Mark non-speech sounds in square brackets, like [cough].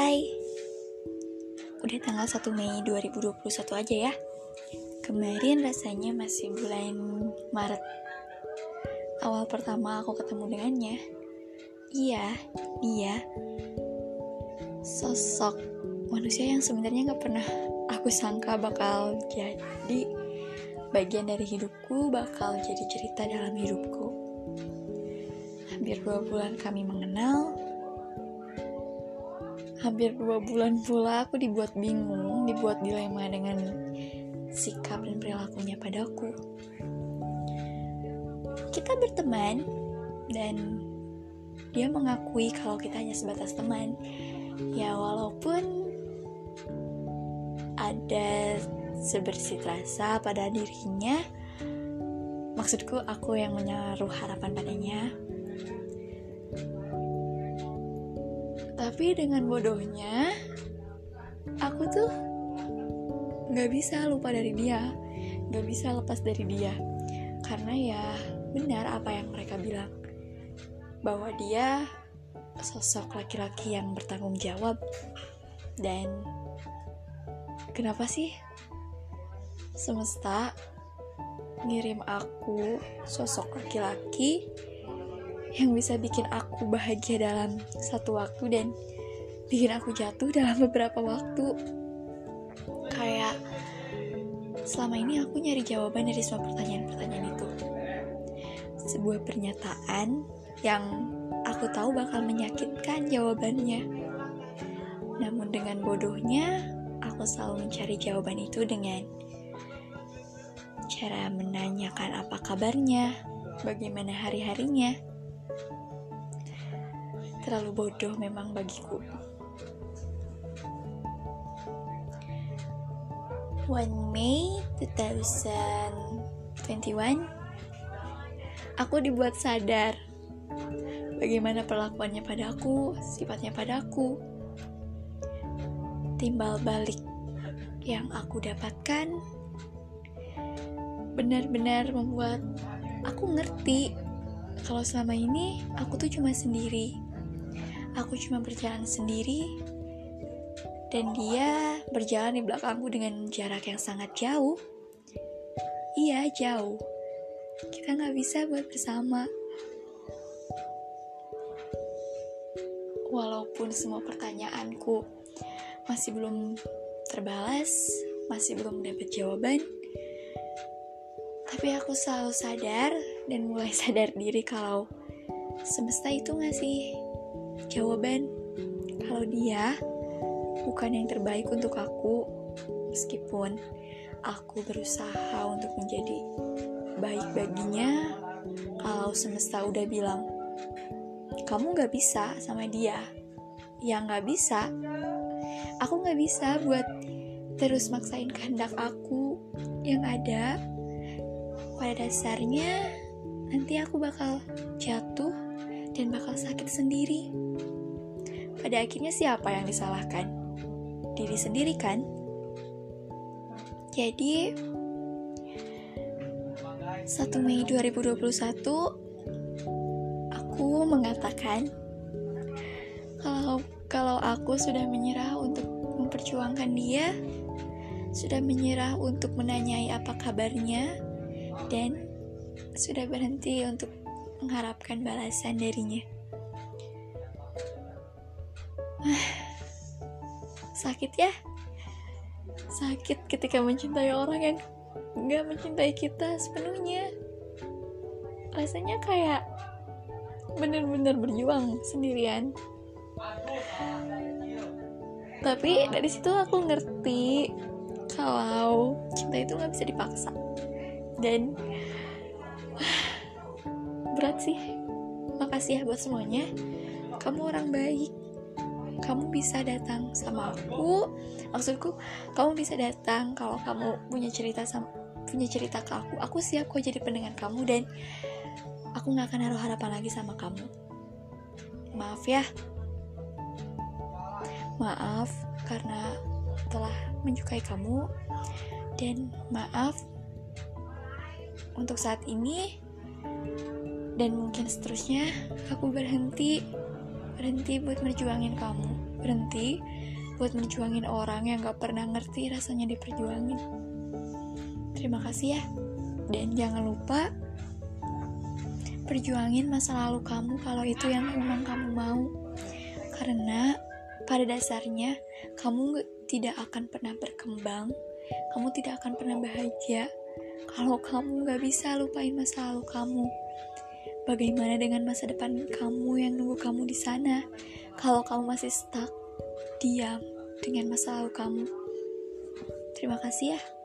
Hai. Udah tanggal 1 Mei 2021 aja ya. Kemarin rasanya masih bulan Maret. Awal pertama aku ketemu dengannya. Iya, dia Sosok manusia yang sebenarnya gak pernah aku sangka bakal jadi bagian dari hidupku bakal jadi cerita dalam hidupku. Hampir dua bulan kami mengenal hampir dua bulan pula aku dibuat bingung dibuat dilema dengan sikap dan perilakunya padaku. Kita berteman dan dia mengakui kalau kita hanya sebatas teman. Ya walaupun ada sebersih rasa pada dirinya maksudku aku yang menaruh harapan padanya tapi dengan bodohnya aku tuh nggak bisa lupa dari dia. Nggak bisa lepas dari dia. Karena ya benar apa yang mereka bilang. Bahwa dia sosok laki-laki yang bertanggung jawab. Dan Kenapa sih semesta ngirim aku sosok laki-laki yang bisa bikin aku bahagia dalam satu waktu dan bikin aku jatuh dalam beberapa waktu kayak selama ini aku nyari jawaban dari semua pertanyaan-pertanyaan itu sebuah pernyataan yang aku tahu bakal menyakitkan jawabannya namun dengan bodohnya aku selalu mencari jawaban itu dengan cara menanyakan apa kabarnya, bagaimana hari-harinya. Terlalu bodoh memang bagiku. One May 2021, aku dibuat sadar bagaimana perlakuannya padaku, sifatnya padaku, timbal balik yang aku dapatkan benar-benar membuat aku ngerti kalau selama ini aku tuh cuma sendiri. Aku cuma berjalan sendiri dan dia berjalan di belakangku dengan jarak yang sangat jauh. Iya, jauh. Kita nggak bisa buat bersama. Walaupun semua pertanyaanku masih belum terbalas, masih belum dapat jawaban. Tapi aku selalu sadar dan mulai [laughs] sadar diri kalau semesta itu ngasih jawaban kalau dia bukan yang terbaik untuk aku meskipun aku berusaha untuk menjadi baik baginya kalau semesta udah bilang kamu gak bisa sama dia. Ya gak bisa. Aku gak bisa buat terus maksain kehendak aku yang ada. Pada dasarnya nanti aku bakal jatuh dan bakal sakit sendiri. Pada akhirnya siapa yang disalahkan? Diri sendiri kan? Jadi 1 Mei 2021 aku mengatakan kalau kalau aku sudah menyerah untuk memperjuangkan dia sudah menyerah untuk menanyai apa kabarnya dan sudah berhenti untuk mengharapkan balasan darinya. Sakit ya? Sakit ketika mencintai orang yang gak mencintai kita sepenuhnya. Rasanya kayak bener-bener berjuang sendirian. Tapi dari situ aku ngerti kalau cinta itu nggak bisa dipaksa dan berat sih. Makasih ya buat semuanya. Kamu orang baik. Kamu bisa datang sama aku. Maksudku kamu bisa datang kalau kamu punya cerita sama punya cerita ke aku. Aku siap kok jadi pendengar kamu dan aku nggak akan naruh harapan lagi sama kamu. Maaf ya. Maaf karena telah menyukai kamu. Dan maaf untuk saat ini dan mungkin seterusnya aku berhenti berhenti buat merjuangin kamu berhenti buat menjuangin orang yang gak pernah ngerti rasanya diperjuangin. Terima kasih ya. Dan jangan lupa perjuangin masa lalu kamu kalau itu yang memang kamu mau. Karena pada dasarnya kamu tidak akan pernah berkembang, kamu tidak akan pernah bahagia kalau kamu gak bisa lupain masa lalu kamu. Bagaimana dengan masa depan kamu yang nunggu kamu di sana? Kalau kamu masih stuck, diam dengan masa lalu kamu. Terima kasih ya.